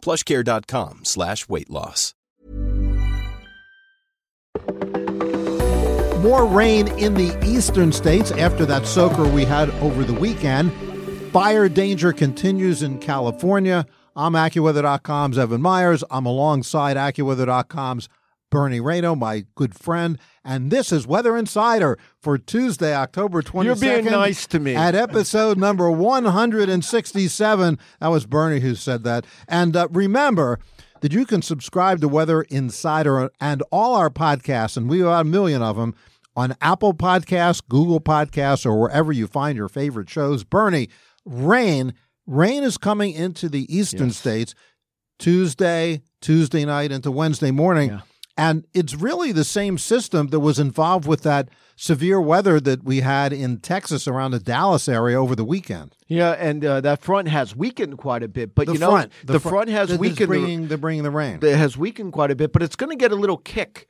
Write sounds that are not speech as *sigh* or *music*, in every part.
plushcare.com slash weight loss. More rain in the eastern states after that soaker we had over the weekend. Fire danger continues in California. I'm AccuWeather.com's Evan Myers. I'm alongside AccuWeather.com's Bernie Rayno, my good friend. And this is Weather Insider for Tuesday, October 22nd. You're being nice to me. At episode number 167. That was Bernie who said that. And uh, remember that you can subscribe to Weather Insider and all our podcasts, and we have a million of them, on Apple Podcasts, Google Podcasts, or wherever you find your favorite shows. Bernie, rain. Rain is coming into the eastern Yes. states Tuesday, Tuesday night into Wednesday morning. Yeah. And it's really the same system that was involved with that severe weather that we had in Texas around the Dallas area over the weekend. Yeah, and uh, that front has weakened quite a bit. But The you know, front, the, fr- front has weakened. Bringing, they're bringing the rain. It has weakened quite a bit, but it's going to get a little kick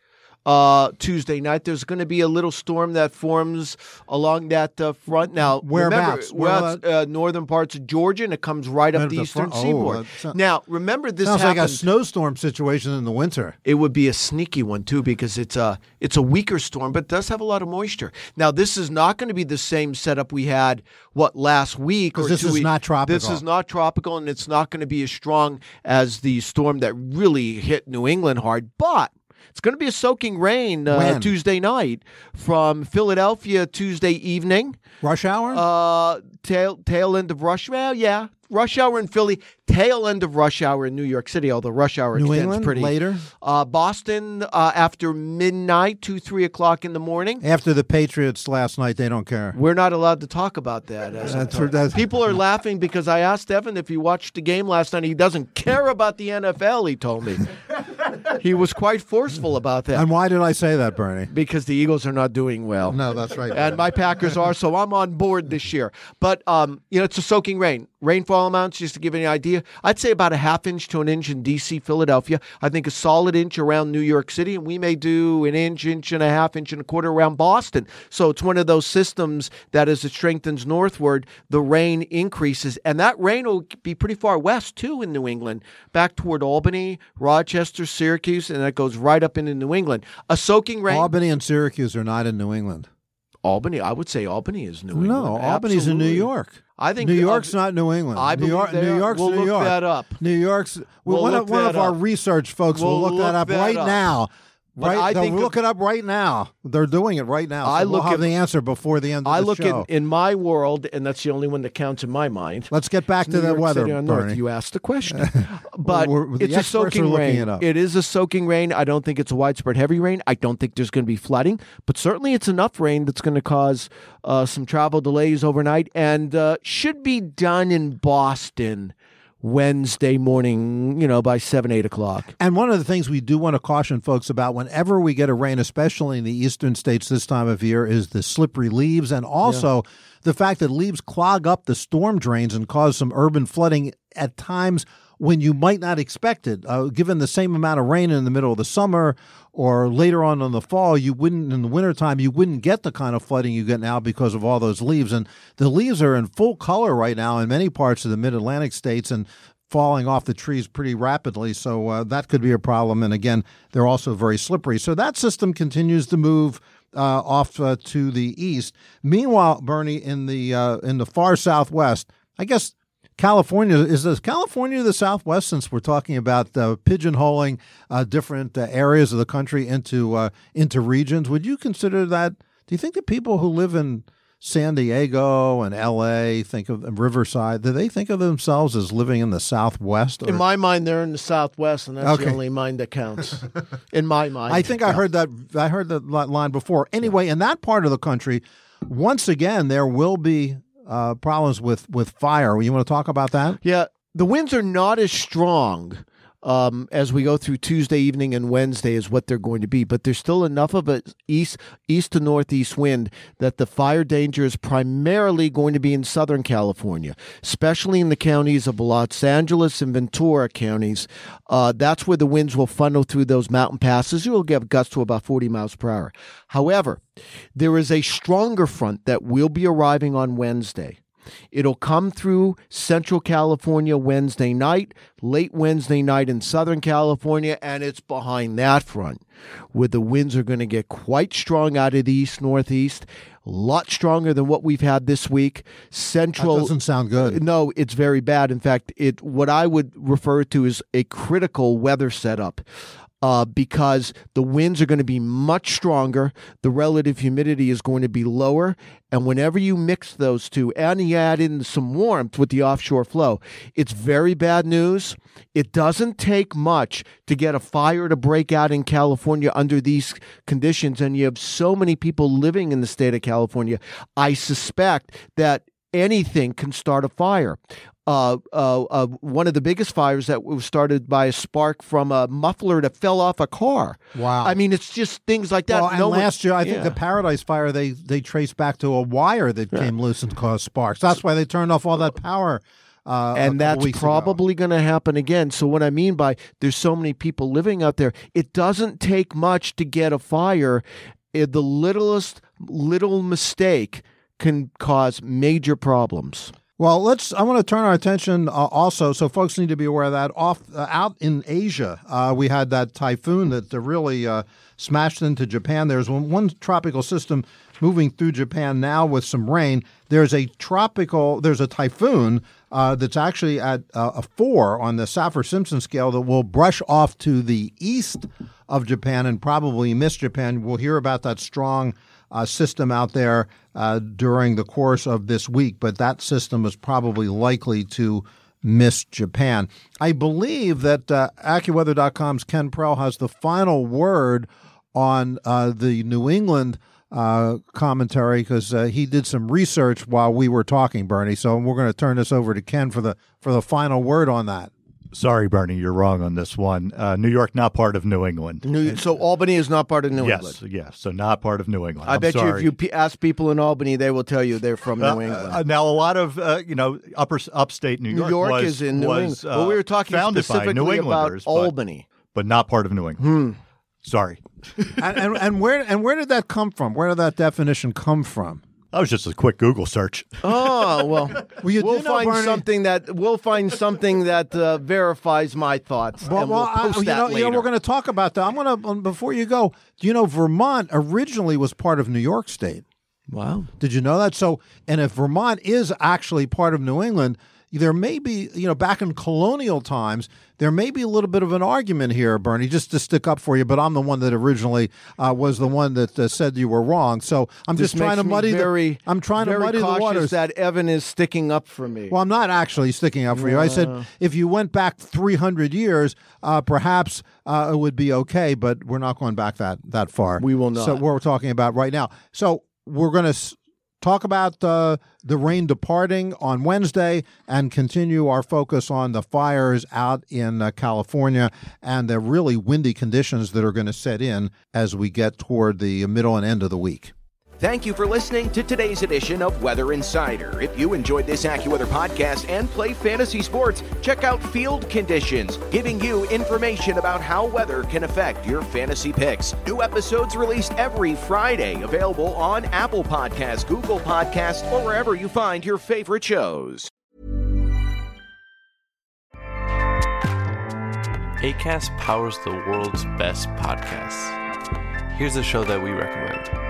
uh, Tuesday night. There's going to be a little storm that forms along that uh, front. Now, Whereabouts? Remember, well, Where- it's, uh, northern parts of Georgia, and it comes right up the, the eastern front? Oh, seaboard. that sounds- now, remember this Sounds like a snowstorm situation in the winter. it would be a sneaky one too because it's a it's a weaker storm, but it does have a lot of moisture. Now, this is not going to be the same setup we had what last week 'Cause or this is week- not tropical. This is not tropical, and it's not going to be as strong as the storm that really hit New England hard, but. It's going to be a soaking rain uh, Tuesday night from Philadelphia Tuesday evening. Rush hour? Uh, tail tail end of rush. Hour. Yeah, rush hour in Philly. Tail end of rush hour in New York City. Although rush hour New extends England pretty later? Uh, Boston uh, after midnight, two three o'clock in the morning. After the Patriots last night, they don't care. We're not allowed to talk about that. That's- that's- People are laughing because I asked Evan if he watched the game last night. He doesn't care about the NFL. He told me *laughs* he was quite forceful about that And why did I say that, Bernie? because the Eagles are not doing well. No, that's right. and my Packers are, so I'm on board this year. But um, you know, it's a soaking rain. Rainfall amounts, just to give you an idea, I'd say about a half inch to an inch in D.C., Philadelphia. I think a solid inch around New York City, and we may do an inch, inch and a half, inch and a quarter around Boston. So it's one of those systems that, as it strengthens northward, the rain increases, and that rain will be pretty far west too in New England, back toward Albany, Rochester, Syracuse, and that goes right up into New England. A soaking rain. Albany and Syracuse are not in New England. Albany, I would say Albany is New England. No, Albany's in New York. I think New uh, York's not New England. I New believe York, New. York's We'll New look York. that up. New York's. Well, We'll one look of, one of our research folks We'll look that up that right up. now. But Right, I they'll think look it up right now. They're doing it right now. So I we'll look have at- the answer before the end of I the look show. in, in my world, and that's the only one that counts in my mind. Let's get back It's to New the York weather, City on North. Bernie. You asked the question, *laughs* but We're- the it's a soaking rain. it. It is a soaking rain. I don't think it's a widespread heavy rain. I don't think there's going to be flooding, but certainly it's enough rain that's going to cause uh, some travel delays overnight, and uh, should be done in Boston Wednesday morning. You know, by seven eight o'clock. And one of the things we do want to caution folks about whenever we get a rain, especially in the eastern states this time of year, is the slippery leaves and also the fact that leaves clog up the storm drains and cause some urban flooding at times when you might not expect it. Uh, given the same amount of rain in the middle of the summer or later on in the fall, you wouldn't, in the wintertime, you wouldn't get the kind of flooding you get now because of all those leaves. And the leaves are in full color right now in many parts of the mid Atlantic states. And falling off the trees pretty rapidly. So uh, that could be a problem. And again, they're also very slippery. So that system continues to move uh, off uh, to the east. Meanwhile, Bernie, in the uh, in the far southwest, I guess California is this California the Southwest since we're talking about uh, pigeonholing uh, different uh, areas of the country into uh, into regions. Would you consider that? Do you think that people who live in San Diego and L.A. think of Riverside? Do they think of themselves as living in the Southwest? In my mind, they're in the Southwest, and that's Okay. the only mind that counts. *laughs* in my mind, I think I heard that. I heard that line before. Anyway, in that part of the country, once again, there will be uh, problems with with fire. You want to talk about that? Yeah, the winds are not as strong um, as we go through Tuesday evening and Wednesday is what they're going to be. But there's still enough of a east east to northeast wind that the fire danger is primarily going to be in Southern California, especially in the counties of Los Angeles and Ventura counties. Uh, that's where the winds will funnel through those mountain passes. You'll get gusts to about 40 miles per hour. However, there is a stronger front that will be arriving on Wednesday. It'll come through Central California Wednesday night, late Wednesday night in Southern California, and it's behind that front where the winds are going to get quite strong out of the east northeast. A lot stronger than what we've had this week. Central That doesn't sound good. No, it's very bad. In fact, it what I would refer to as a critical weather setup uh, because the winds are going to be much stronger, the relative humidity is going to be lower, and whenever you mix those two and you add in some warmth with the offshore flow, it's very bad news. It doesn't take much to get a fire to break out in California under these conditions, and you have so many people living in the state of California. I suspect that anything can start a fire. Uh, uh, uh, one of the biggest fires that was started by a spark from a muffler that fell off a car. Wow. I mean, it's just things like that. Well, and No one- last year, I think yeah. the Paradise Fire they they traced back to a wire that came loose and caused sparks. That's why they turned off all that power. Uh, and that's probably going to happen again. So what I mean by there's so many people living out there, it doesn't take much to get a fire. Eh, The littlest little mistake can cause major problems. Well, let's. I want to turn our attention uh, also, so folks need to be aware of that. Off uh, out in Asia, uh, we had that typhoon that really uh, smashed into Japan. There's one, one tropical system moving through Japan now with some rain. There's a tropical. There's a typhoon uh, that's actually at uh, a four on the Saffir Simpson scale that will brush off to the east of Japan and probably miss Japan. We'll hear about that strong uh, system out there uh, during the course of this week, but that system is probably likely to miss Japan. I believe that uh, AccuWeather.com's Ken Prell has the final word on uh, the New England uh, commentary because uh, he did some research while we were talking, Bernie. So we're going to turn this over to Ken for the for the final word on that. Sorry, Bernie, you're wrong on this one. Uh, New York, not part of New England. New, so Albany is not part of New yes, England. yes. yes. So not part of New England. I I'm bet you if you pe- ask people in Albany, they will tell you they're from New Uh, England. uh, now, a lot of uh, you know upper upstate New New York, York was, is in New was, England. Uh, but we were talking founded New specifically about Englanders, but- Albany. but, not part of New England. Hmm. Sorry, and, and and where and where did that come from? Where did that definition come from? That was just a quick Google search. Oh well, *laughs* Well, you we'll know, find Bernie- something that we'll find something that uh, verifies my thoughts, Well, and well, we'll I- post you that know, later. you know, we're going to talk about that. I'm going to before you go. Do you know Vermont originally was part of New York State? wow. Did you know that? So, and if Vermont is actually part of New England, there may be, you know, back in colonial times, there may be a little bit of an argument here, Bernie, just to stick up for you. But I'm the one that originally uh, was the one that uh, said you were wrong. So I'm This just trying to muddy very, the. I'm trying to muddy the waters. that Evan is sticking up for me. Well, I'm not actually sticking up for you. I said if you went back 300 years, uh, perhaps uh, it would be okay, but we're not going back that that far. We will So not. what we're talking about right now. So we're going to talk about uh, the rain departing on Wednesday and continue our focus on the fires out in uh, California and the really windy conditions that are going to set in as we get toward the middle and end of the week. Thank you for listening to today's edition of Weather Insider. If you enjoyed this AccuWeather podcast and play fantasy sports, check out Field Conditions, giving you information about how weather can affect your fantasy picks. New episodes released every Friday, available on Apple Podcasts, Google Podcasts, or wherever you find your favorite shows. ACAST powers the world's best podcasts. Here's a show that we recommend.